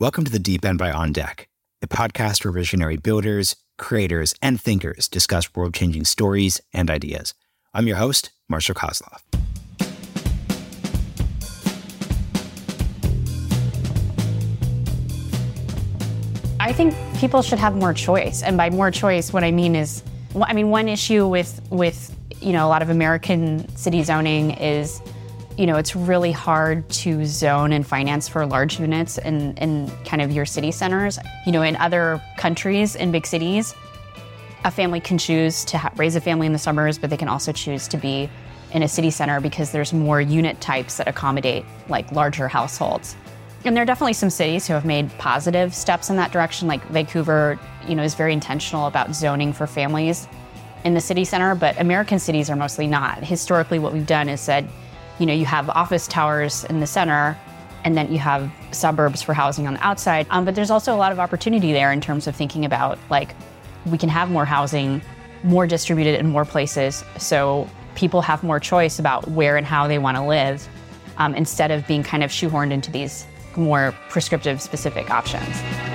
Welcome to the Deep End by On Deck, a podcast where visionary builders, creators, and thinkers discuss world changing stories and ideas. I'm your host, Marshall Kosloff. I think people should have more choice, and by more choice, what I mean is, I mean one issue with with you know a lot of American city zoning is, you know, it's really hard to zone and finance for large units in in kind of your city centers. You know, in other countries, in big cities, a family can choose to ha- raise a family in the summers, but they can also choose to be in a city center because there's more unit types that accommodate like larger households. And there are definitely some cities who have made positive steps in that direction. Like Vancouver, you know, is very intentional about zoning for families in the city center, but American cities are mostly not. Historically, what we've done is said, you know, you have office towers in the center, and then you have suburbs for housing on the outside. Um, but there's also a lot of opportunity there in terms of thinking about like we can have more housing, more distributed in more places, so people have more choice about where and how they want to live, um, instead of being kind of shoehorned into these more prescriptive specific options.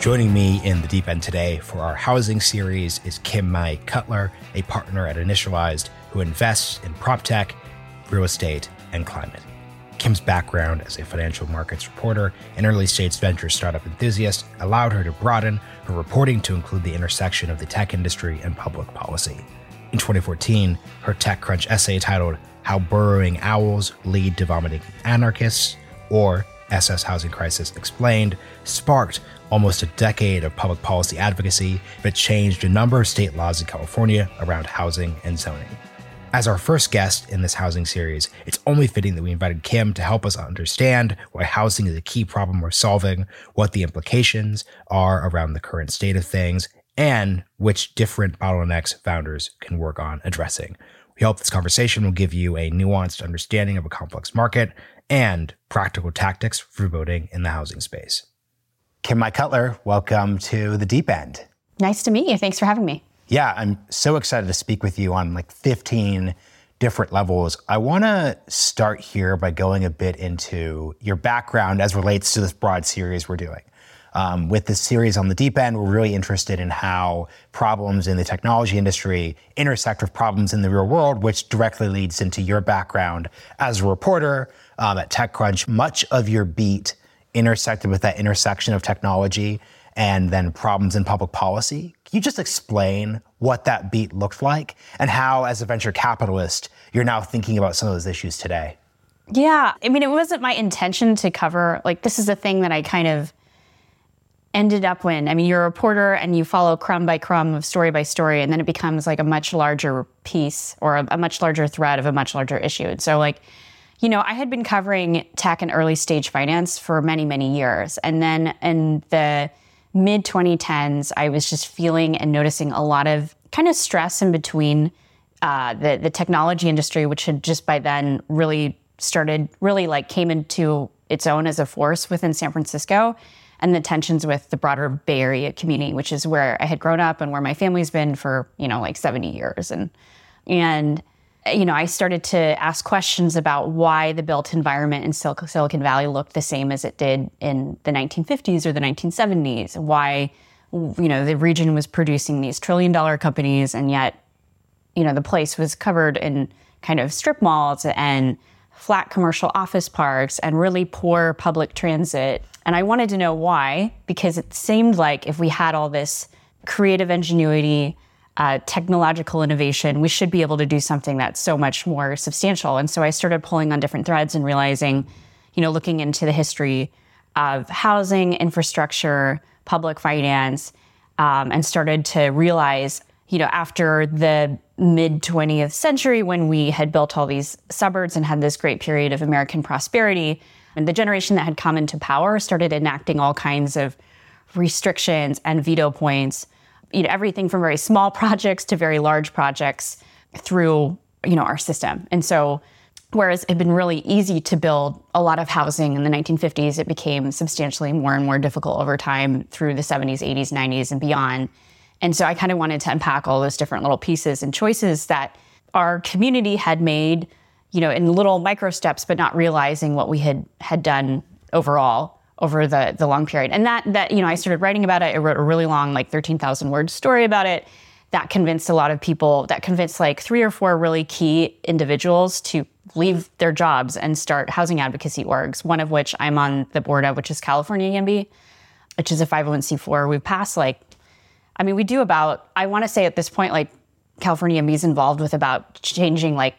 Joining me in the deep end today for our housing series is Kim-Mai Cutler, a partner at Initialized who invests in prop tech, real estate, and climate. Kim's background as a financial markets reporter and early stage venture startup enthusiast allowed her to broaden her reporting to include the intersection of the tech industry and public policy. In 2014, her TechCrunch essay titled How Burrowing Owls Lead to Vomiting Anarchists, or SF's Housing Crisis Explained, sparked almost a decade of public policy advocacy that changed a number of state laws in California around housing and zoning. As our first guest in this housing series, it's only fitting that we invited Kim to help us understand why housing is a key problem we're solving, what the implications are around the current state of things, and which different bottlenecks founders can work on addressing. We hope this conversation will give you a nuanced understanding of a complex market and practical tactics for voting in the housing space. Kim-Mai Cutler, welcome to the deep end. Nice to meet you. Thanks for having me. Yeah, I'm so excited to speak with you on like 15 different levels. I want to start here by going a bit into your background as relates to this broad series we're doing. Um, with this series on the deep end, we're really interested in how problems in the technology industry intersect with problems in the real world, which directly leads into your background as a reporter um, at TechCrunch. Much of your beat intersected with that intersection of technology and then problems in public policy. Can you just explain what that beat looked like and how, as a venture capitalist, you're now thinking about some of those issues today? Yeah, I mean, it wasn't my intention to cover, like, this is a thing that I kind of ended up when. I mean, you're a reporter and you follow crumb by crumb of story by story, and then it becomes like a much larger piece or a, a much larger thread of a much larger issue. And so, like, you know, I had been covering tech and early stage finance for many, many years. And then in the mid 2010s, I was just feeling and noticing a lot of kind of stress in between uh, the the technology industry, which had just by then really started, really like came into its own as a force within San Francisco, and the tensions with the broader Bay Area community, which is where I had grown up and where my family's been for you know like 70 years, and and you know, I started to ask questions about why the built environment in Sil- Silicon Valley looked the same as it did in the 1950s or the 1970s. Why, you know, the region was producing these trillion dollar companies and yet, you know, the place was covered in kind of strip malls and flat commercial office parks and really poor public transit. And I wanted to know why, because it seemed like if we had all this creative ingenuity, uh, technological innovation, we should be able to do something that's so much more substantial. And so I started pulling on different threads and realizing, you know, looking into the history of housing, infrastructure, public finance, um, and started to realize, you know, after the mid 20th century, when we had built all these suburbs and had this great period of American prosperity, and the generation that had come into power started enacting all kinds of restrictions and veto points you know, everything from very small projects to very large projects through, you know, our system. And so whereas it had been really easy to build a lot of housing in the 1950s, it became substantially more and more difficult over time through the 70s, 80s, 90s, and beyond. And so I kind of wanted to unpack all those different little pieces and choices that our community had made you know, in little micro steps, but not realizing what we had had done overall over the the long period. And that that you know, I started writing about it. I wrote a really long, like thirteen thousand word story about it. That convinced a lot of people. That convinced like three or four really key individuals to leave their jobs and start housing advocacy orgs. One of which I'm on the board of, which is California YIMBY, which is a 501c4. We've passed like, I mean, we do about. I want to say at this point, like California YIMBY is involved with about changing like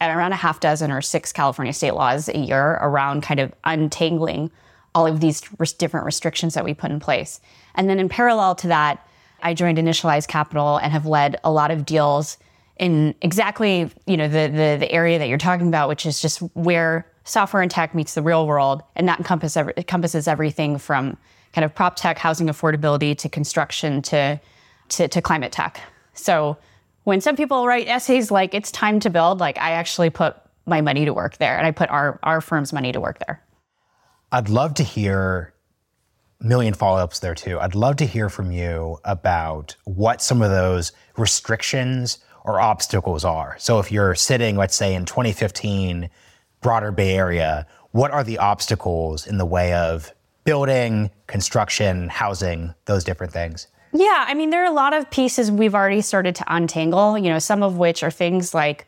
at around a half dozen or six California state laws a year around kind of untangling all of these different restrictions that we put in place. And then in parallel to that, I joined Initialized Capital and have led a lot of deals in exactly you know the, the the area that you're talking about, which is just where software and tech meets the real world, and that encompasses encompasses everything from kind of prop tech, housing affordability, to construction, to to, to climate tech. So when some people write essays like "It's time to build," like I actually put my money to work there, and I put our our firm's money to work there. I'd love to hear million follow-ups there too. I'd love to hear from you about what some of those restrictions or obstacles are. So if you're sitting, let's say in 2015, broader Bay Area, what are the obstacles in the way of building, construction, housing, those different things? Yeah, I mean, there are a lot of pieces we've already started to untangle, you know, some of which are things like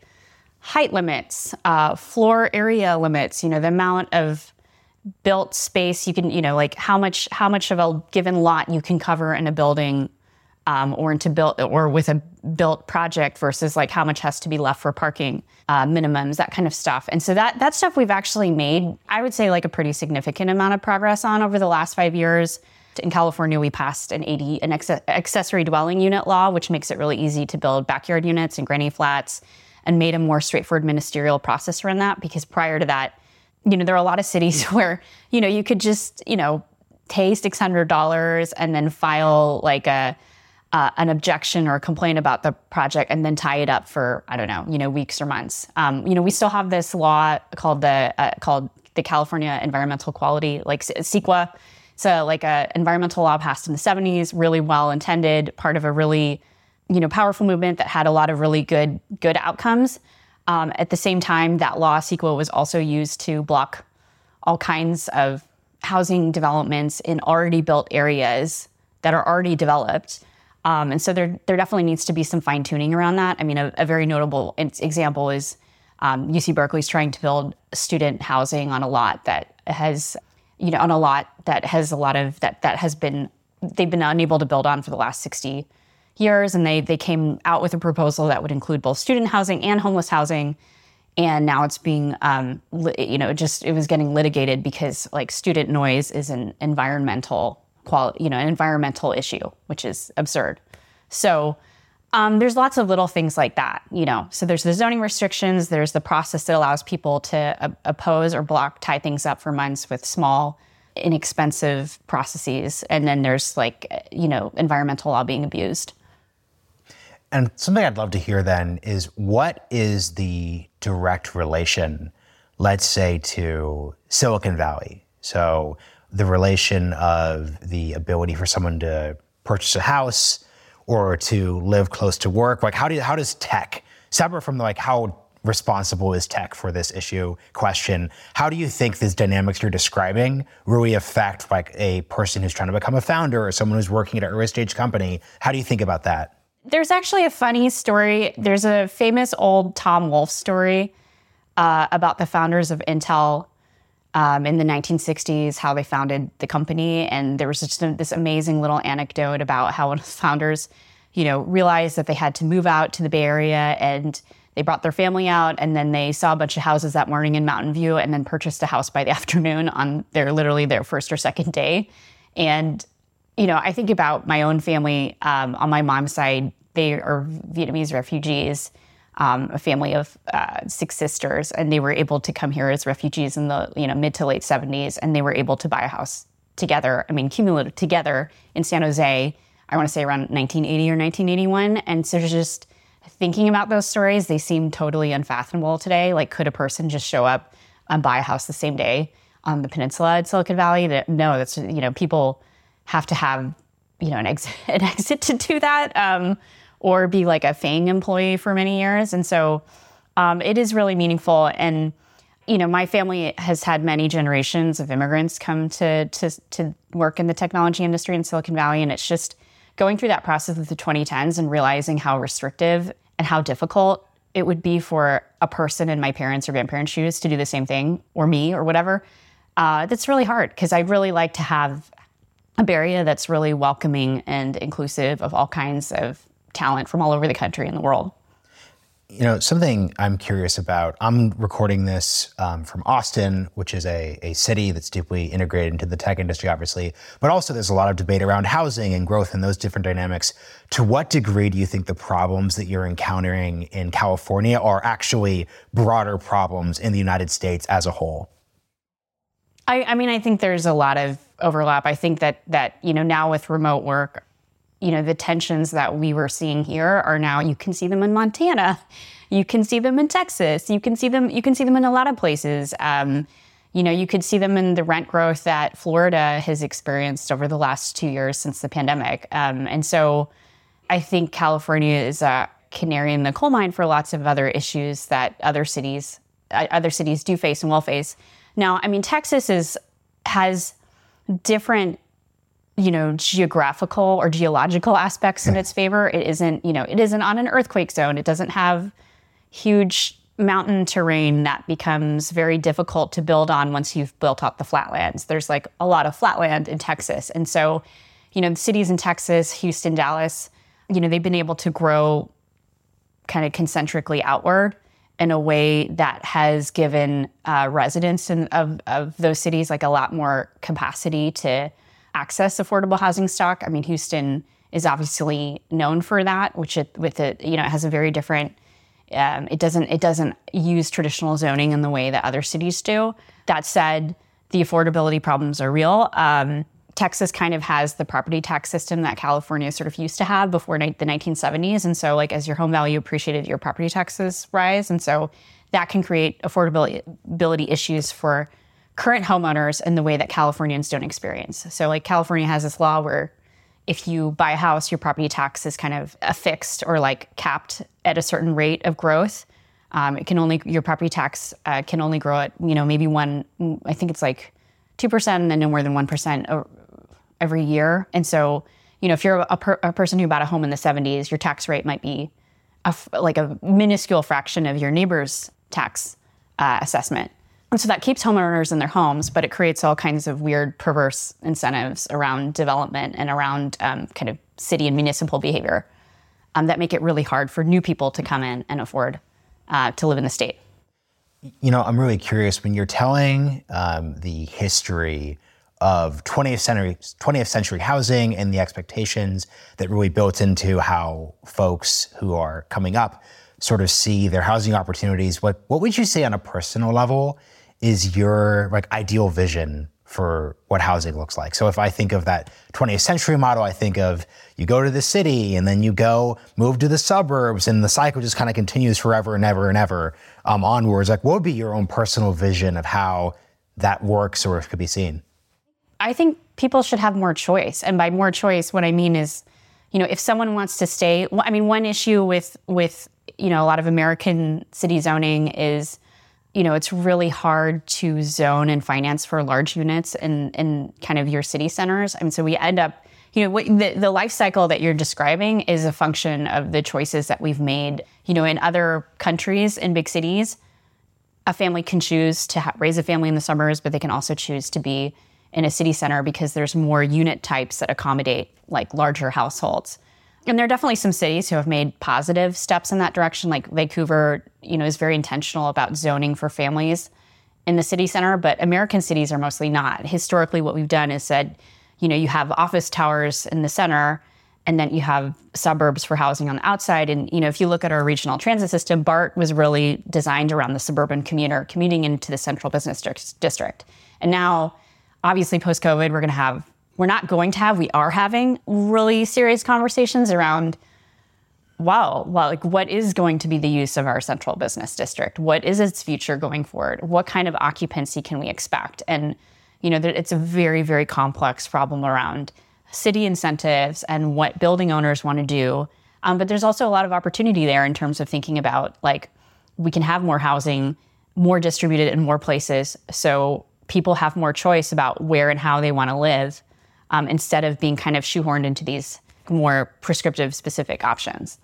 height limits, uh, floor area limits, you know, the amount of built space you can, you know, like how much how much of a given lot you can cover in a building um, or into built or with a built project versus like how much has to be left for parking uh, minimums, that kind of stuff. And so that that stuff we've actually made, I would say, like a pretty significant amount of progress on over the last five years. In California, we passed an ADU, an accessory dwelling unit law, which makes it really easy to build backyard units and granny flats, and made a more straightforward ministerial process around that. Because prior to that, you know, there are a lot of cities where you know you could just you know pay six hundred dollars and then file like a uh, an objection or a complaint about the project and then tie it up for I don't know, you know, weeks or months. Um, you know, we still have this law called the uh, called the California Environmental Quality, like CEQA. So like a environmental law passed in the 70s, really well intended, part of a really you know powerful movement that had a lot of really good good outcomes. Um, at the same time, that law CEQA was also used to block all kinds of housing developments in already built areas that are already developed um, and so there, there definitely needs to be some fine tuning around that. I mean, a, a very notable example is um, UC Berkeley's trying to build student housing on a lot that has, you know, on a lot that has a lot of that that has been they've been unable to build on for the last 60 years, and they they came out with a proposal that would include both student housing and homeless housing. And now it's being, um, you know, just it was getting litigated because like student noise is an environmental quality, you know, an environmental issue, which is absurd. So um, there's lots of little things like that, you know. So there's the zoning restrictions. There's the process that allows people to uh, oppose or block, tie things up for months with small, inexpensive processes. And then there's like, you know, environmental law being abused. And something I'd love to hear then is what is the direct relation, let's say, to Silicon Valley? So the relation of the ability for someone to purchase a house or to live close to work? Like, how do how does tech separate from like how responsible is tech for this issue question? How do you think these dynamics you're describing really affect like a person who's trying to become a founder or someone who's working at an early stage company? How do you think about that? There's actually a funny story. There's a famous old Tom Wolfe story uh, about the founders of Intel um, in the 1960s, how they founded the company. And there was just this amazing little anecdote about how one of the founders, you know, realized that they had to move out to the Bay Area and they brought their family out and then they saw a bunch of houses that morning in Mountain View and then purchased a house by the afternoon on their literally their first or second day. And, you know, I think about my own family um, on my mom's side, they are Vietnamese refugees um, a family of uh, six sisters, and they were able to come here as refugees in the you know mid to late 70s, and they were able to buy a house together. I mean, cumulative together in San Jose. I want to say around 1980 or 1981, and so just thinking about those stories, they seem totally unfathomable today. Like, could a person just show up and buy a house the same day on the peninsula in Silicon Valley? No, that's you know people have to have you know an exit, an exit to do that. Um, or be like a FANG employee for many years. And so, Um, it is really meaningful. And, you know, my family has had many generations of immigrants come to, to, to work in the technology industry in Silicon Valley. And it's just going through that process of the 2010s and realizing how restrictive and how difficult it would be for a person in my parents' or grandparents' shoes to do the same thing, or me, or whatever. Uh, that's really hard because I'd really like to have a Area that's really welcoming and inclusive of all kinds of talent from all over the country and the world. You know, something I'm curious about. I'm recording this um, from Austin, which is a, a city that's deeply integrated into the tech industry, obviously, but also there's a lot of debate around housing and growth and those different dynamics. To what degree do you think the problems that you're encountering in California are actually broader problems in the United States as a whole? I, I mean, I think there's a lot of overlap. I think that that you know now with remote work, you know the tensions that we were seeing here are now you can see them in Montana, you can see them in Texas, you can see them you can see them in a lot of places. Um, you know, you could see them in the rent growth that Florida has experienced over the last two years since the pandemic. Um, and so, I think California is a canary in the coal mine for lots of other issues that other cities uh, other cities do face and will face. Now, I mean, Texas is has different you know geographical or geological aspects in its favor. It isn't you know it isn't on an earthquake zone. It doesn't have huge mountain terrain that becomes very difficult to build on once you've built up the flatlands. There's like a lot of flatland in texas. And so you know the cities in texas houston dallas you know they've been able to grow kind of concentrically outward in a way that has given uh, residents in, of, of those cities like a lot more capacity to access affordable housing stock. I mean, Houston is obviously known for that, which it, with it, you know, it has a very different. Um, it doesn't it doesn't use traditional zoning in the way that other cities do. That said, the affordability problems are real. Um, Texas kind of has the property tax system that California sort of used to have before ni- the 1970s. And so, like, as your home value appreciated, your property taxes rise. And so that can create affordability issues for current homeowners in the way that Californians don't experience. So, like, California has this law where if you buy a house, your property tax is kind of affixed or like capped at a certain rate of growth. Um, it can only your property tax uh, can only grow at you know maybe one. I think it's like two percent and then no more than one percent every year. And so, you know, if you're a, per, a person who bought a home in the 70s, your tax rate might be a, like a minuscule fraction of your neighbor's tax uh, assessment. And so that keeps homeowners in their homes, but it creates all kinds of weird, perverse incentives around development and around um, kind of city and municipal behavior um, that make it really hard for new people to come in and afford uh, to live in the state. You know, I'm really curious when you're telling um, the history of 20th century 20th century housing and the expectations that really built into how folks who are coming up sort of see their housing opportunities what what would you say on a personal level is your like ideal vision for what housing looks like. So if I think of that 20th century model, I think of you go to the city and then you go move to the suburbs and the cycle just kind of continues forever and ever and ever um, onwards. Like what would be your own personal vision of how that works or could be seen? I think people should have more choice. And by more choice, what I mean is, you know, if someone wants to stay, I mean, one issue with with you know a lot of American city zoning is, you know, it's really hard to zone and finance for large units in in kind of your city centers. Mean, so we end up, you know, what, the the life cycle that you're describing is a function of the choices that we've made. You know, in other countries in big cities, a family can choose to ha- raise a family in the summers, but they can also choose to be in a city center because there's more unit types that accommodate like larger households. And there are definitely some cities who have made positive steps in that direction. Like Vancouver, you know, is very intentional about zoning for families in the city center, but American cities are mostly not. Historically, what we've done is said, you know, you have office towers in the center and then you have suburbs for housing on the outside. And, you know, if you look at our regional transit system, BART was really designed around the suburban commuter commuting into the central business district. And now obviously post COVID, we're going to have, we're not going to have, we are having really serious conversations around, wow, well, like what is going to be the use of our central business district? What is its future going forward? What kind of occupancy can we expect? And, you know, it's a very, very complex problem around city incentives and what building owners want to do. Um, but there's also a lot of opportunity there in terms of thinking about like we can have more housing, more distributed in more places. So people have more choice about where and how they want to live um, instead of being kind of shoehorned into these more prescriptive specific options.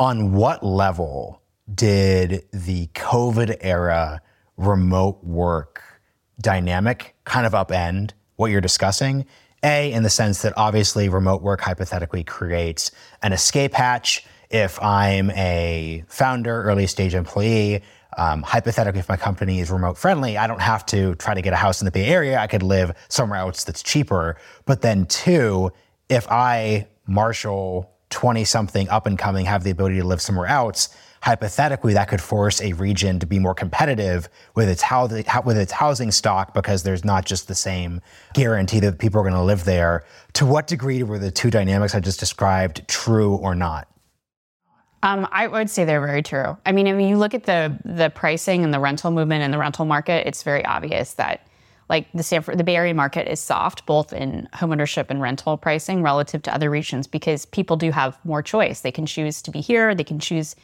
On what level did the COVID era remote work dynamic kind of upend what you're discussing? A, in the sense that obviously remote work hypothetically creates an escape hatch. If I'm a founder, early stage employee, um, hypothetically, if my company is remote friendly, I don't have to try to get a house in the Bay Area. I could live somewhere else that's cheaper. But then, two, if I, Marshall 20 something up and coming, have the ability to live somewhere else, hypothetically, that could force a region to be more competitive with its, with its housing stock because there's not just the same guarantee that people are going to live there. To what degree were the two dynamics I just described true or not? Um, I would say they're very true. I mean, I mean, you look at the the pricing and the rental movement and the rental market. It's very obvious that like the Stanford, the Bay Area market is soft, both in homeownership and rental pricing relative to other regions, because people do have more choice. They can choose to be here. They can choose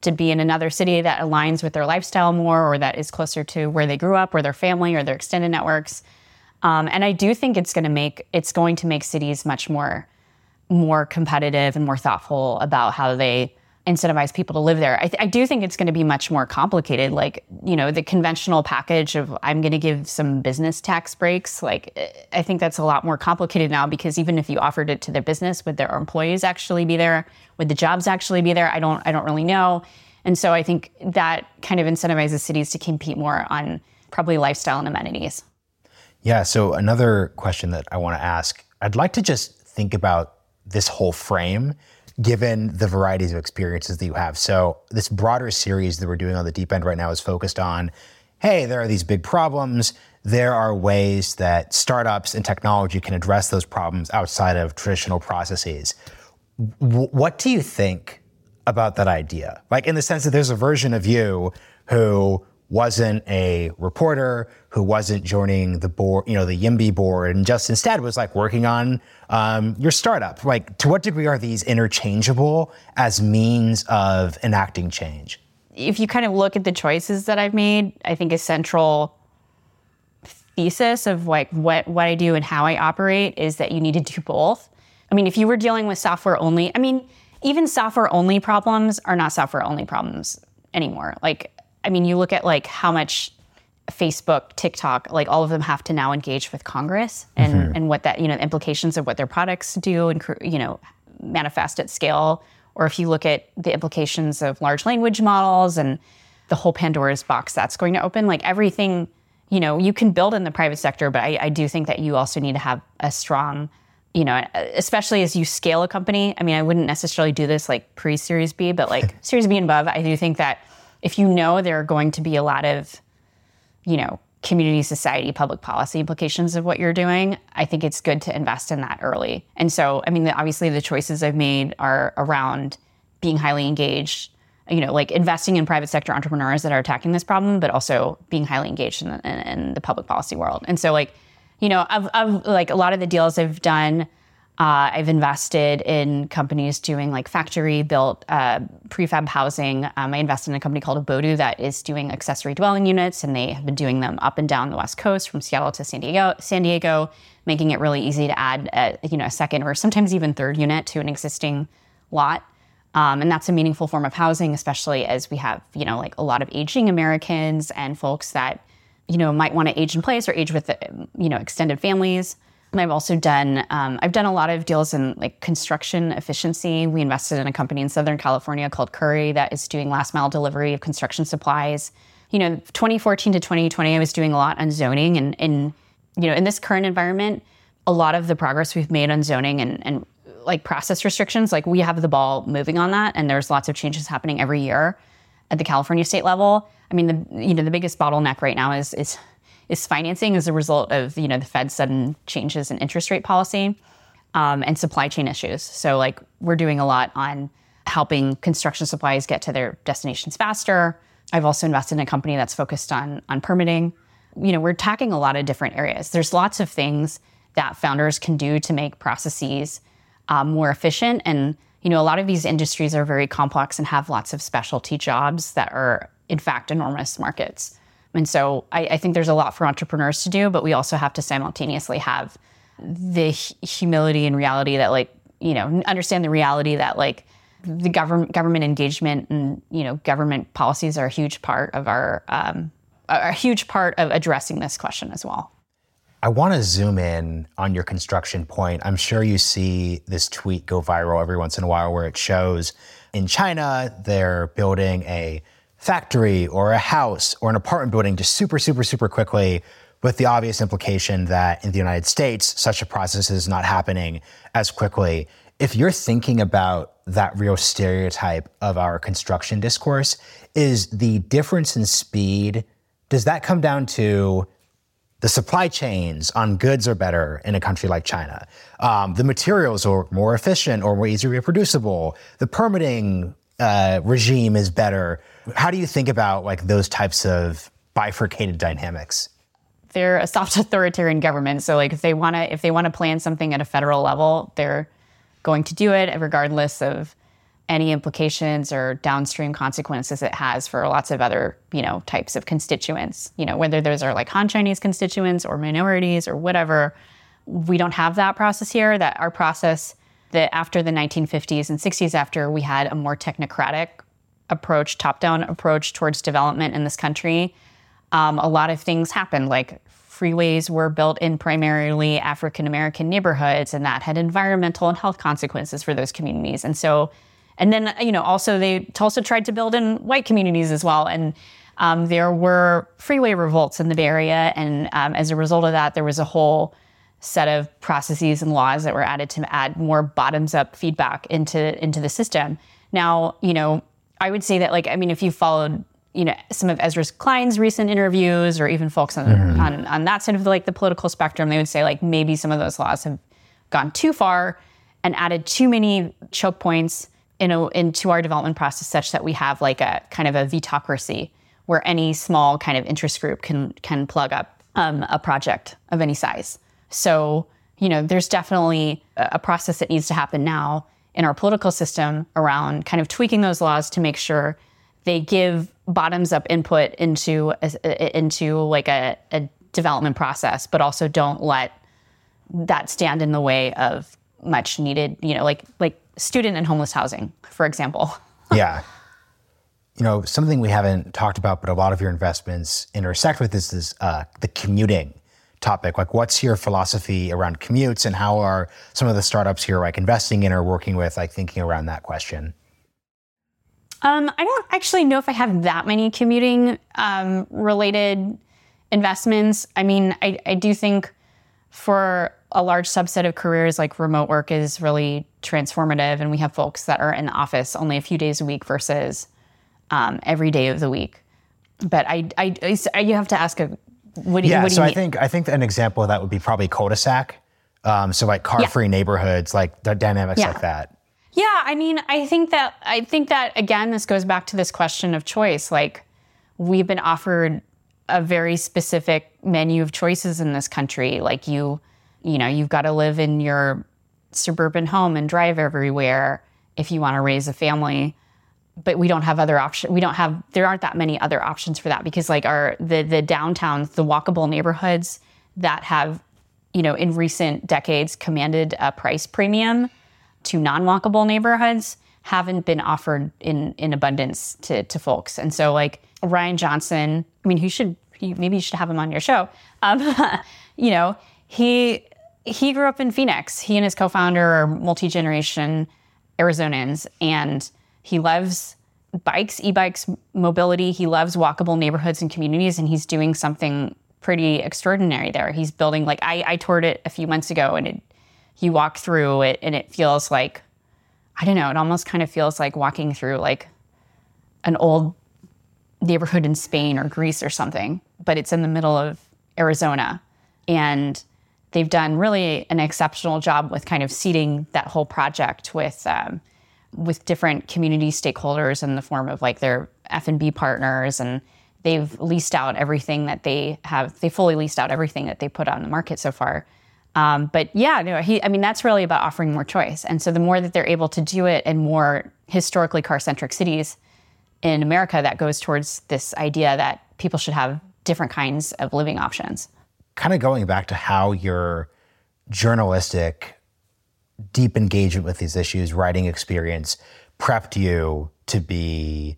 to be in another city that aligns with their lifestyle more or that is closer to where they grew up or their family or their extended networks. Um, and I do think it's going to make it's going to make cities much more more competitive and more thoughtful about how they incentivize people to live there. I, th- I do think it's going to be much more complicated. Like, you know, the conventional package of I'm going to give some business tax breaks. Like, eh, I think that's a lot more complicated now because even if you offered it to their business, would their employees actually be there? Would the jobs actually be there? I don't. I don't really know. And so I think that kind of incentivizes cities to compete more on probably lifestyle and amenities. Yeah. So another question that I want to ask, I'd like to just think about this whole frame given the varieties of experiences that you have. So, this broader series that we're doing on the deep end right now is focused on hey, there are these big problems. There are ways that startups and technology can address those problems outside of traditional processes. W- what do you think about that idea? Like, in the sense that there's a version of you who wasn't a reporter, who wasn't joining the board, you know, the YIMBY board, and just instead was like working on um, your startup. Like, to what degree are these interchangeable as means of enacting change? If you kind of look at the choices that I've made, I think a central thesis of like what what I do and how I operate is that you need to do both. I mean, if you were dealing with software only, I mean, even software only problems are not software only problems anymore. Like I mean, you look at like how much Facebook, TikTok, like all of them have to now engage with Congress and mm-hmm. and what that you know the implications of what their products do and you know manifest at scale. Or if you look at the implications of large language models and the whole Pandora's box that's going to open, like everything, you know, you can build in the private sector, but I, I do think that you also need to have a strong you know, especially as you scale a company. I mean, I wouldn't necessarily do this like pre Series B, but like Series B and above, I do think that if you know there are going to be a lot of, you know, community, society, public policy implications of what you're doing, I think it's good to invest in that early. And so, I mean, obviously the choices I've made are around being highly engaged, you know, like investing in private sector entrepreneurs that are attacking this problem, but also being highly engaged in the, in, in the public policy world. And so, like, you know, of, of like a lot of the deals I've done, uh, I've invested in companies doing like factory built uh, prefab housing. Um, I invested in a company called Abodu that is doing accessory dwelling units, and they have been doing them up and down the West Coast from Seattle to San Diego, San Diego, making it really easy to add a, you know a second or sometimes even third unit to an existing lot. Um, and that's a meaningful form of housing, especially as we have you know like a lot of aging Americans and folks that you know might want to age in place or age with you know extended families. I've also done um, I've done a lot of deals in like construction efficiency. We invested in a company in Southern California called Curri that is doing last mile delivery of construction supplies. You know, 2014 to 2020, I was doing a lot on zoning, and in you know in this current environment, a lot of the progress we've made on zoning and, and like process restrictions, like we have the ball moving on that, and there's lots of changes happening every year at the California state level. I mean, the you know the biggest bottleneck right now is is is financing as a result of you know the Fed's sudden changes in interest rate policy um, and supply chain issues. So like we're doing a lot on helping construction supplies get to their destinations faster. I've also invested in a company that's focused on on permitting. You know, we're tackling a lot of different areas. There's lots of things that founders can do to make processes um, more efficient and you know a lot of these industries are very complex and have lots of specialty jobs that are in fact enormous markets. And so I, I think there's a lot for entrepreneurs to do, but we also have to simultaneously have the humility and reality that like you know understand the reality that like the government government engagement and you know government policies are a huge part of our um, a huge part of addressing this question as well. I want to zoom in on your construction point. I'm sure you see this tweet go viral every once in a while where it shows in China they're building a factory or a house or an apartment building just super, super, super quickly with the obvious implication that in the United States, such a process is not happening as quickly. If you're thinking about that real stereotype of our construction discourse, is the difference in speed, does that come down to the supply chains on goods are better in a country like China. Um, the materials are more efficient or more easily reproducible. The permitting uh, regime is better. How do you think about like those types of bifurcated dynamics? They're a soft authoritarian government, so like if they want to if they want to plan something at a federal level, they're going to do it regardless of any implications or downstream consequences it has for lots of other, you know, types of constituents. You know, whether those are like Han Chinese constituents or minorities or whatever. We don't have that process here. That our process that after the 1950s and 60s, after we had a more technocratic approach, top-down approach towards development in this country, um, a lot of things happened. Like freeways were built in primarily African American neighborhoods, and that had environmental and health consequences for those communities. And so and then, you know, also they also tried to build in white communities as well. And um, there were freeway revolts in the Bay Area. And um, as a result of that, there was a whole set of processes and laws that were added to add more bottoms up feedback into, into the system. Now, you know, I would say that, like, I mean, if you followed, you know, some of Ezra Klein's recent interviews or even folks on, mm-hmm. on, on that side of the, like the political spectrum, they would say, like, maybe some of those laws have gone too far and added too many choke points in a, into our development process such that we have like a kind of a vetocracy where any small kind of interest group can can plug up um, a project of any size. So you know, there's definitely a process that needs to happen now in our political system around kind of tweaking those laws to make sure they give bottoms up input into a, into like a, a development process, but also don't let that stand in the way of much needed, you know, like like student and homeless housing, for example. yeah. You know, something we haven't talked about, but a lot of your investments intersect with this is uh, the commuting topic. Like, what's your philosophy around commutes, and how are some of the startups here, like investing in or working with, like thinking around that question? Um, I don't actually know if I have that many commuting um, related investments. I mean, I, I do think for a large subset of careers, like remote work is really transformative. And we have folks that are in the office only a few days a week versus um, every day of the week. But I, I, I, you have to ask a, what do, yeah, what do so you I think I think an example of that would be probably Culdesac. Um, so like car-free yeah. neighborhoods, like the dynamics yeah. like that. Yeah, I mean, I think that I think that again, this goes back to this question of choice. Like, we've been offered a very specific menu of choices in this country. Like you, you know, you've got to live in your suburban home and drive everywhere if you want to raise a family. But we don't have other options. We don't have. There aren't that many other options for that because, like, our the the downtowns, the walkable neighborhoods that have, you know, in recent decades commanded a price premium to non-walkable neighborhoods haven't been offered in in abundance to to folks. And so, like Ryan Johnson, I mean, he should he, maybe you should have him on your show. Um, you know, he he grew up in Phoenix. He and his co-founder are multi-generation Arizonans, and he loves bikes, e-bikes, mobility. He loves walkable neighborhoods and communities, and he's doing something pretty extraordinary there. He's building like I, I toured it a few months ago, and it, you walk through it, and it feels like I don't know. It almost kind of feels like walking through like an old neighborhood in Spain or Greece or something, but it's in the middle of Arizona, and they've done really an exceptional job with kind of seeding that whole project with um, with different community stakeholders in the form of like their F and B partners, and they've leased out everything that they have. They fully leased out everything that they put on the market so far. Um, but yeah, no, he, I mean that's really about offering more choice, and so the more that they're able to do it in more historically car centric cities, in America that goes towards this idea that people should have different kinds of living options. Kind of going back to how your journalistic deep engagement with these issues, writing experience prepped you to be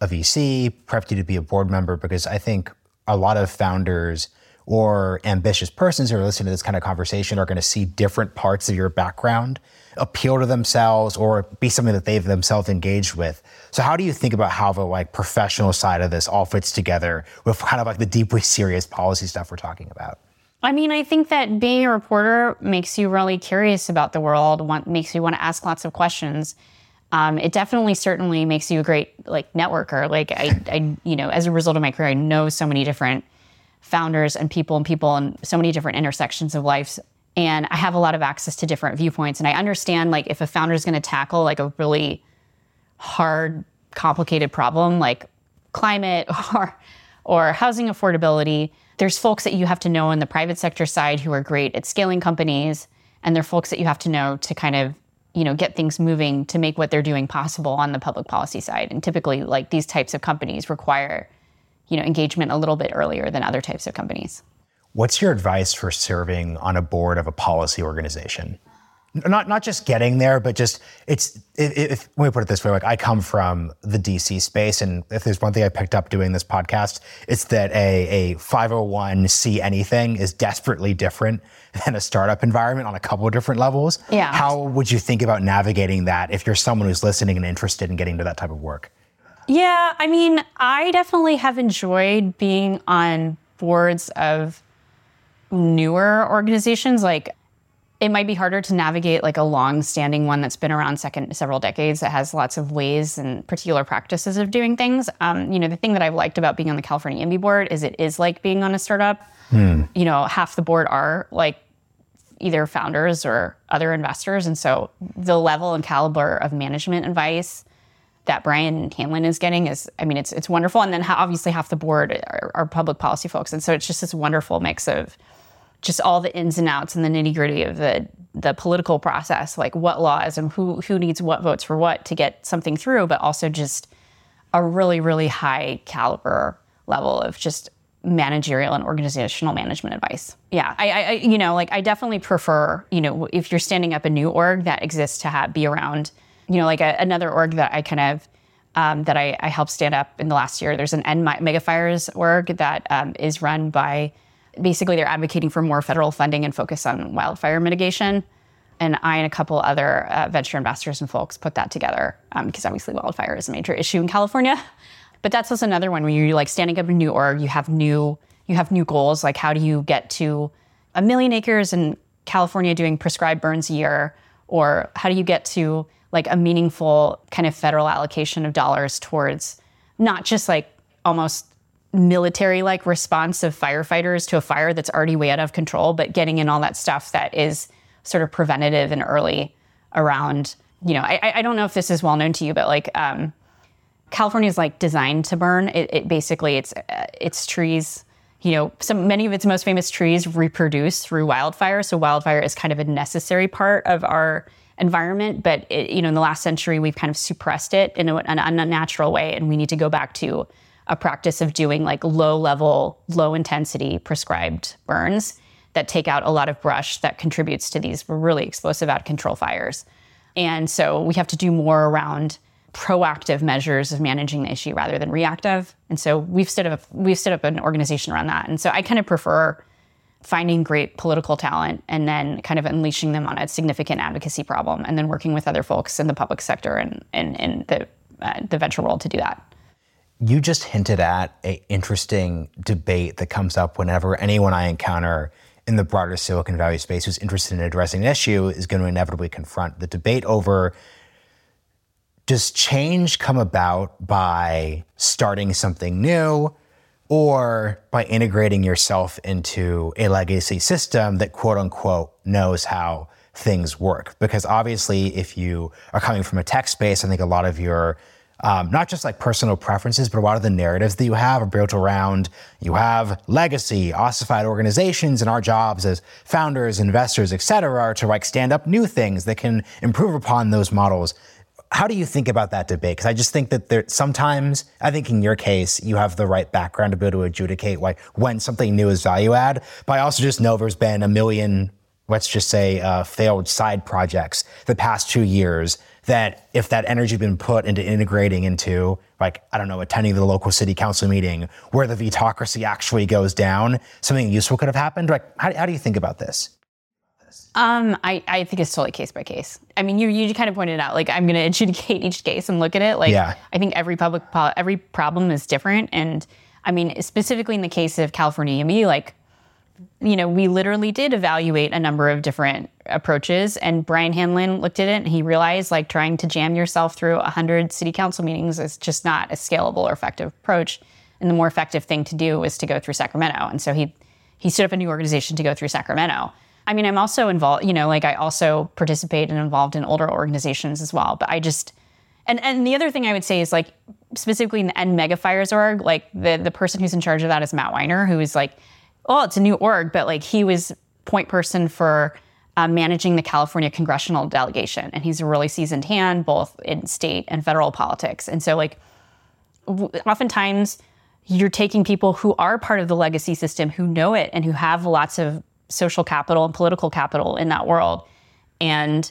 a VC, prepped you to be a board member, because I think a lot of founders or ambitious persons who are listening to this kind of conversation are going to see different parts of your background appeal to themselves or be something that they've themselves engaged with. So how do you think about how the like professional side of this all fits together with kind of like the deeply serious policy stuff we're talking about? I mean, I think that being a reporter makes you really curious about the world, want, makes you want to ask lots of questions. Um, it definitely, certainly makes you a great like networker. Like I, I, you know, as a result of my career, I know so many different founders and people and people and so many different intersections of life. And I have a lot of access to different viewpoints. And I understand like if a founder is going to tackle like a really hard, complicated problem like climate or or housing affordability, there's folks that you have to know in the private sector side who are great at scaling companies. And there are folks that you have to know to kind of you know get things moving to make what they're doing possible on the public policy side and typically like these types of companies require you know, engagement a little bit earlier than other types of companies. What's your advice for serving on a board of a policy organization? Not not just getting there, but just it's if, if let me put it this way, like I come from the DC space, and if there's one thing I picked up doing this podcast, it's that a a 501c anything is desperately different than a startup environment on a couple of different levels. Yeah. How would you think about navigating that if you're someone who's listening and interested in getting to that type of work? Yeah, I mean, I definitely have enjoyed being on boards of newer organizations. Like, it might be harder to navigate like a long-standing one that's been around second several decades that has lots of ways and particular practices of doing things. Um, you know, the thing that I've liked about being on the California YIMBY board is it is like being on a startup. Hmm. You know, half the board are like either founders or other investors, and so the level and caliber of management advice that Brian Hanlon is getting is, I mean, it's it's wonderful. And then obviously half the board are, are, public policy folks, and so it's just this wonderful mix of just all the ins and outs and the nitty gritty of the the political process, like what laws and who who needs what votes for what to get something through, but also just a really really high caliber level of just managerial and organizational management advice. Yeah, I, I you know like I definitely prefer you know if you're standing up a new org that exists to have be around you know, like a, another org that I kind of um, that I, I, helped stand up in the last year. There's an End Megafires org that um, is run by basically they're advocating for more federal funding and focus on wildfire mitigation. And I and a couple other uh, venture investors and folks put that together um, because obviously wildfire is a major issue in California. But that's also another one where you're like standing up a new org, you have new you have new goals. Like how do you get to a million acres in California doing prescribed burns a year, or how do you get to like a meaningful kind of federal allocation of dollars towards not just like almost military like response of firefighters to a fire that's already way out of control, but getting in all that stuff that is sort of preventative and early around, you know, I, I don't know if this is well known to you, but like um, California is like designed to burn. It, it basically it's uh, it's trees. You know, some many of its most famous trees reproduce through wildfire. So wildfire is kind of a necessary part of our environment, but it, you know, in the last century, we've kind of suppressed it in a, an unnatural way, and we need to go back to a practice of doing like low level, low intensity prescribed burns that take out a lot of brush that contributes to these really explosive out of control fires. And so we have to do more around proactive measures of managing the issue rather than reactive. And so we've stood up we've stood up an organization around that. And so I kind of prefer finding great political talent and then kind of unleashing them on a significant advocacy problem and then working with other folks in the public sector and in the, uh, the venture world to do that. You just hinted at an interesting debate that comes up whenever anyone I encounter in the broader Silicon Valley space who's interested in addressing an issue is going to inevitably confront the debate over does change come about by starting something new or by integrating yourself into a legacy system that quote unquote knows how things work. Because obviously, if you are coming from a tech space, I think a lot of your um, not just like personal preferences, but a lot of the narratives that you have are built around you have legacy, ossified organizations, and our jobs as founders, investors, et cetera, are to like stand up new things that can improve upon those models how do you think about that debate? Because I just think that there sometimes, I think in your case, you have the right background to be able to adjudicate why when something new is value add. But I also just know there's been a million, let's just say, uh, failed side projects the past two years. That if that energy had been put into integrating into, like, I don't know, attending the local city council meeting where the vetocracy actually goes down, something useful could have happened. Like, how, how do you think about this? Um, I, I think it's totally case by case. I mean, you you kind of pointed out like I'm going to adjudicate each case and look at it. Like, Yeah. I think every public po- every problem is different, and I mean, specifically in the case of California YIMBY, like, you know, we literally did evaluate a number of different approaches, and Brian Hanlon looked at it and he realized like trying to jam yourself through hundred city council meetings is just not a scalable or effective approach, and the more effective thing to do was to go through Sacramento, and so he he stood up a new organization to go through Sacramento. I mean, I'm also involved, you know, like I also participate and involved in older organizations as well. But I just, and and the other thing I would say is like specifically in the End Megafires org, like the the person who's in charge of that is Matt Weiner, who is like, oh, it's a new org, but like he was point person for uh, managing the California congressional delegation, and he's a really seasoned hand both in state and federal politics. And so like w- oftentimes you're taking people who are part of the legacy system who know it and who have lots of social capital and political capital in that world and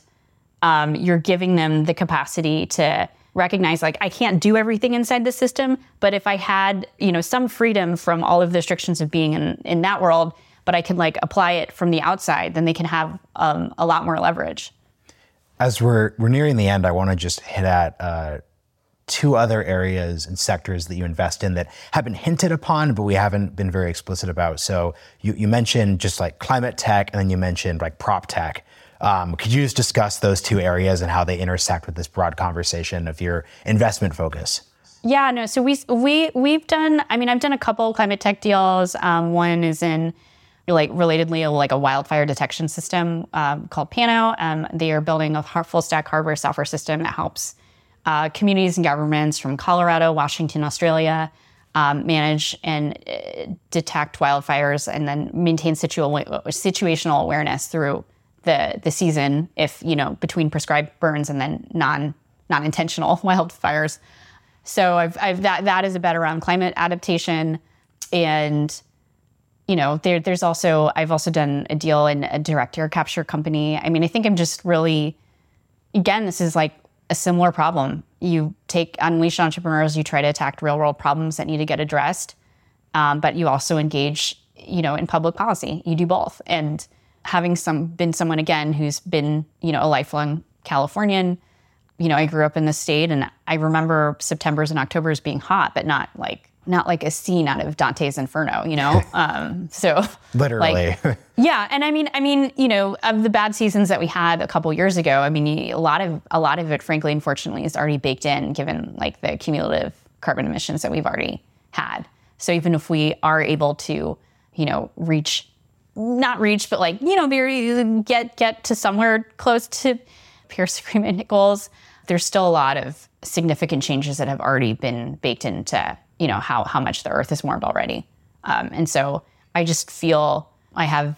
um, you're giving them the capacity to recognize like i can't do everything inside the system but if i had you know some freedom from all of the restrictions of being in, in that world but i can like apply it from the outside then they can have um, a lot more leverage As we're we're nearing the end, I want to just hit at uh, two other areas and sectors that you invest in that have been hinted upon, but we haven't been very explicit about. So you, you mentioned just like climate tech, and then you mentioned like prop tech. Um, could you just discuss those two areas and how they intersect with this broad conversation of your investment focus? Yeah, no. So we we we've done. I mean, I've done a couple climate tech deals. Um, one is in like relatedly like a wildfire detection system um, called Pano. Um, they are building a full stack hardware software system that helps uh, communities and governments from Colorado, Washington, Australia um, manage and uh, detect wildfires and then maintain situa- situational awareness through the the season. If you know between prescribed burns and then non non intentional wildfires. So I've, I've that that is a bet around climate adaptation, and you know there, there's also I've also done a deal in a direct air capture company. I mean I think I'm just really again this is like a similar problem. You take unleash entrepreneurs, you try to attack real world problems that need to get addressed, um, but you also engage you know in public policy. You do both, and having some been someone again who's been you know a lifelong Californian you know, I grew up in the state and I remember Septembers and Octobers being hot, but not like not like a scene out of Dante's Inferno, you know? um, so Literally. like, yeah, and I mean, I mean, you know, of the bad seasons that we had a couple years ago, I mean, a lot of a lot of it, frankly, unfortunately, is already baked in, given like the cumulative carbon emissions that we've already had. So even if we are able to, you know, reach, not reach, but like, you know, very get get to somewhere close to Paris Agreement goals, there's still a lot of significant changes that have already been baked into, you know, how how much the Earth is warmed already. Um, and so I just feel I have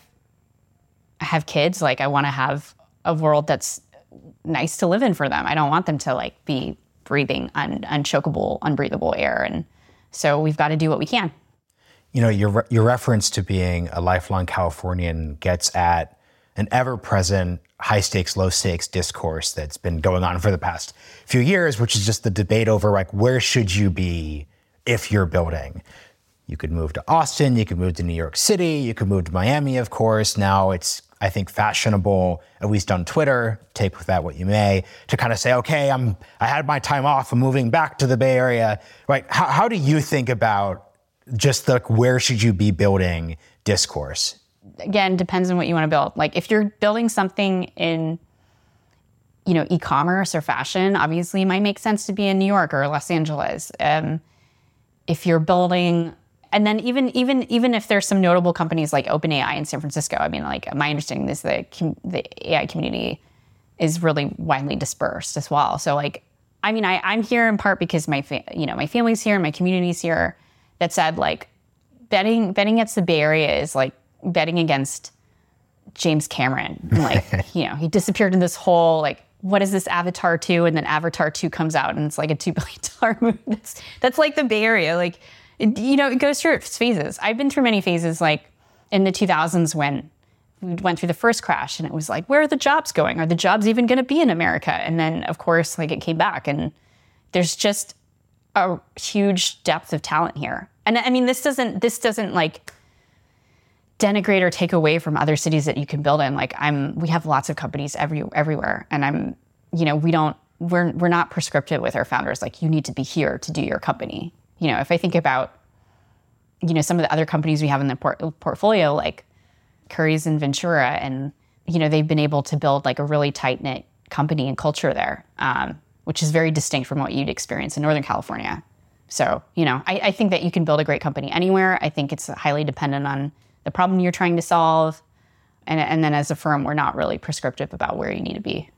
I have kids. Like I want to have a world that's nice to live in for them. I don't want them to like be breathing un- unbreathable air. And so we've got to do what we can. You know, your your reference to being a lifelong Californian gets at an ever-present high stakes, low stakes discourse that's been going on for the past few years, which is just the debate over like where should you be if you're building. You could move to Austin, you could move to New York City, you could move to Miami, of course. Now it's I think fashionable, at least on Twitter, take with that what you may, to kind of say, okay, I'm I had my time off, I'm moving back to the Bay Area. Right? How, how do you think about just the where should you be building discourse? again depends on what you want to build. Like if you're building something in you know e-commerce or fashion obviously it might make sense to be in new york or los angeles. Um, if you're building and then even even even if there's some notable companies like openai in san francisco i mean like my understanding is the the ai community is really widely dispersed as well. So like i mean I, i'm here in part because my fa- you know my family's here and my community's here that said like betting betting against the bay area is like betting against James Cameron. Like, you know, he disappeared in this hole, like what is this Avatar 2? And then Avatar 2 comes out and it's like a $2 billion movie. That's, that's like the Bay Area. Like, it, you know, it goes through its phases. I've been through many phases, like in the 2000s when we went through the first crash and it was like, where are the jobs going? Are the jobs even going to be in America? And then, of course, like it came back and there's just a huge depth of talent here. And I mean, this doesn't, this doesn't like, denigrate or take away from other cities that you can build in. Like I'm, we have lots of companies every everywhere, and I'm, you know, we don't, we're we're not prescriptive with our founders. Like you need to be here to do your company. You know, if I think about, you know, some of the other companies we have in the port- portfolio, like Curri's and Ventura, and you know, they've been able to build like a really tight knit company and culture there, um, which is very distinct from what you'd experience in Northern California. So, you know, I, I think that you can build a great company anywhere. I think it's highly dependent on the problem you're trying to solve. And, and then as a firm, we're not really prescriptive about where you need to be.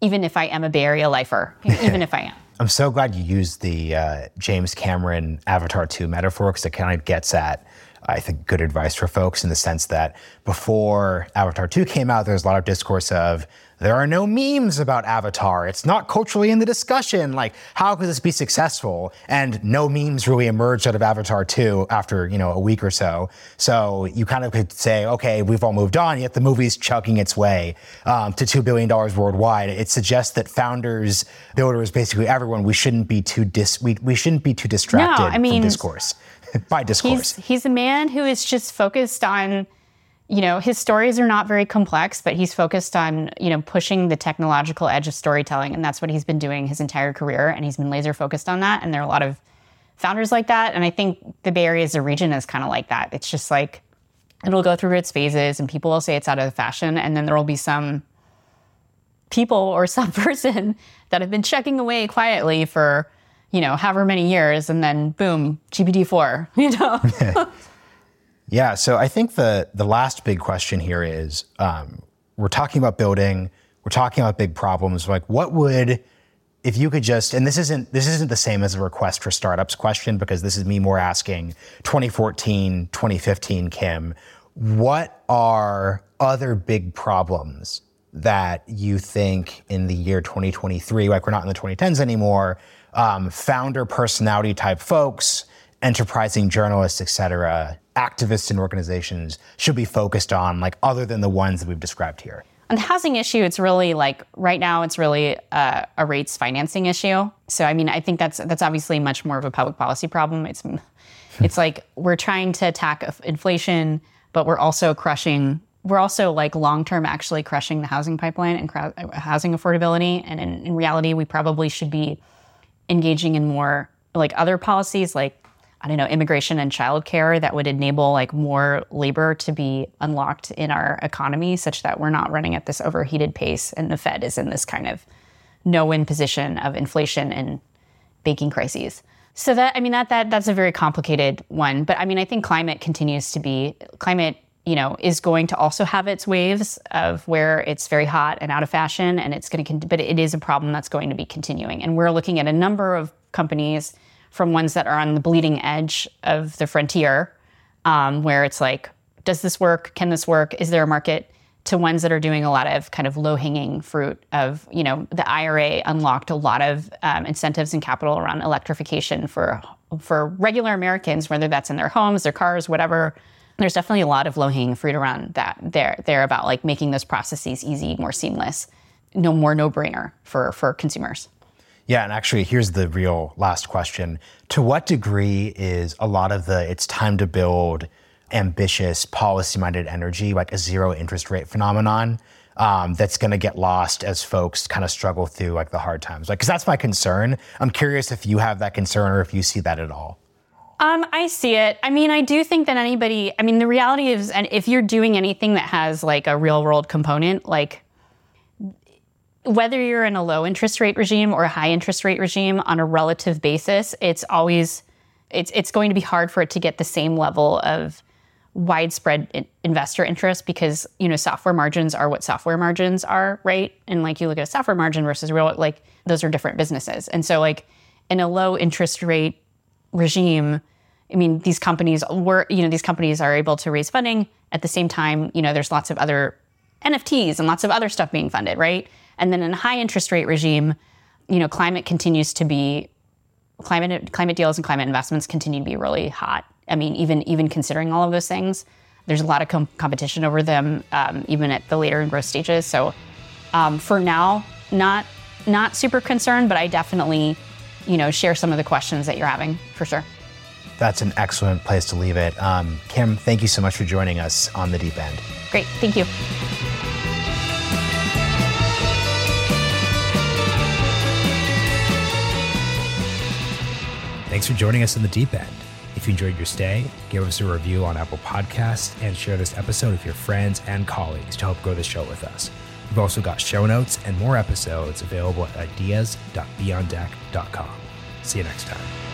Even if I am a Bay Area lifer, even if I am. I'm so glad you used the uh, James Cameron Avatar 2 metaphor because it kind of gets at, I think, good advice for folks in the sense that before Avatar 2 came out, there was a lot of discourse of there are no memes about Avatar. It's not culturally in the discussion. Like, how could this be successful? And no memes really emerged out of Avatar 2 after, you know, a week or so. So you kind of could say, okay, we've all moved on, yet the movie's chugging its way um, to $2 billion worldwide. It suggests that founders, builders, basically everyone, we shouldn't be too dis- we, we shouldn't be too distracted no, I mean, from discourse. by discourse. He's, he's a man who is just focused on you know, his stories are not very complex, but he's focused on, you know, pushing the technological edge of storytelling. And that's what he's been doing his entire career. And he's been laser focused on that. And there are a lot of founders like that. And I think the Bay Area as a region is kind of like that. It's just like, it'll go through its phases and people will say it's out of fashion. And then there will be some people or some person that have been checking away quietly for, you know, however many years. And then boom, GPT-4, you know? Yeah, so I think the the last big question here is um, we're talking about building, we're talking about big problems. Like, what would if you could just and this isn't this isn't the same as a request for startups question because this is me more asking 2014 2015 kim what are other big problems that you think in the year 2023 like we're not in the 2010s anymore um, founder personality type folks enterprising journalists et cetera activists and organizations should be focused on, like other than the ones that we've described here? On the housing issue, it's really like right now, it's really uh, a rates financing issue. So, I mean, I think that's that's obviously much more of a public policy problem. It's it's like we're trying to attack inflation, but we're also crushing. We're also like long term, actually crushing the housing pipeline and housing affordability. And in, in reality, we probably should be engaging in more like other policies, like I don't know, immigration and childcare that would enable like more labor to be unlocked in our economy such that we're not running at this overheated pace and the Fed is in this kind of no-win position of inflation and banking crises. So that I mean that that that's a very complicated one, but I mean I think climate continues to be climate you know is going to also have its waves of where it's very hot and out of fashion and it's going to but it is a problem that's going to be continuing and we're looking at a number of companies from ones that are on the bleeding edge of the frontier, um, where it's like, does this work? Can this work? Is there a market? To ones that are doing a lot of kind of low hanging fruit of, you know, the IRA unlocked a lot of um, incentives and capital around electrification for for regular Americans, whether that's in their homes, their cars, whatever. There's definitely a lot of low hanging fruit around that there there about like making those processes easy, more seamless, no more no brainer for for consumers. Yeah, and actually, here's the real last question. To what degree is a lot of the it's time to build ambitious, policy minded energy, like a zero interest rate phenomenon? Um, that's going to get lost as folks kind of struggle through like the hard times. Like, because that's my concern. I'm curious if you have that concern or if you see that at all. Um, I see it. I mean, I do think that anybody. I mean, the reality is, and if you're doing anything that has like a real world component, like whether you're in a low interest rate regime or a high interest rate regime on a relative basis, it's always it's it's going to be hard for it to get the same level of widespread investor interest because you know software margins are what software margins are, right? And like you look at a software margin versus real like those are different businesses. And so like in a low interest rate regime, I mean these companies were you know these companies are able to raise funding at the same time, you know there's lots of other NFTs and lots of other stuff being funded, right? And then in a high interest rate regime, you know, climate continues to be climate climate deals and climate investments continue to be really hot. I mean, even even considering all of those things, there's a lot of com- competition over them, um, even at the later and growth stages. So um, for now, not not super concerned, but I definitely, you know, share some of the questions that you're having for sure. That's an excellent place to leave it. Um, Kim, thank you so much for joining us on the deep end. Great, thank you. Thanks for joining us in the deep end. If you enjoyed your stay, give us a review on Apple Podcasts and share this episode with your friends and colleagues to help grow the show with us. We've also got show notes and more episodes available at ideas.beyonddeck.com. See you next time.